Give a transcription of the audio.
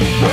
Yeah.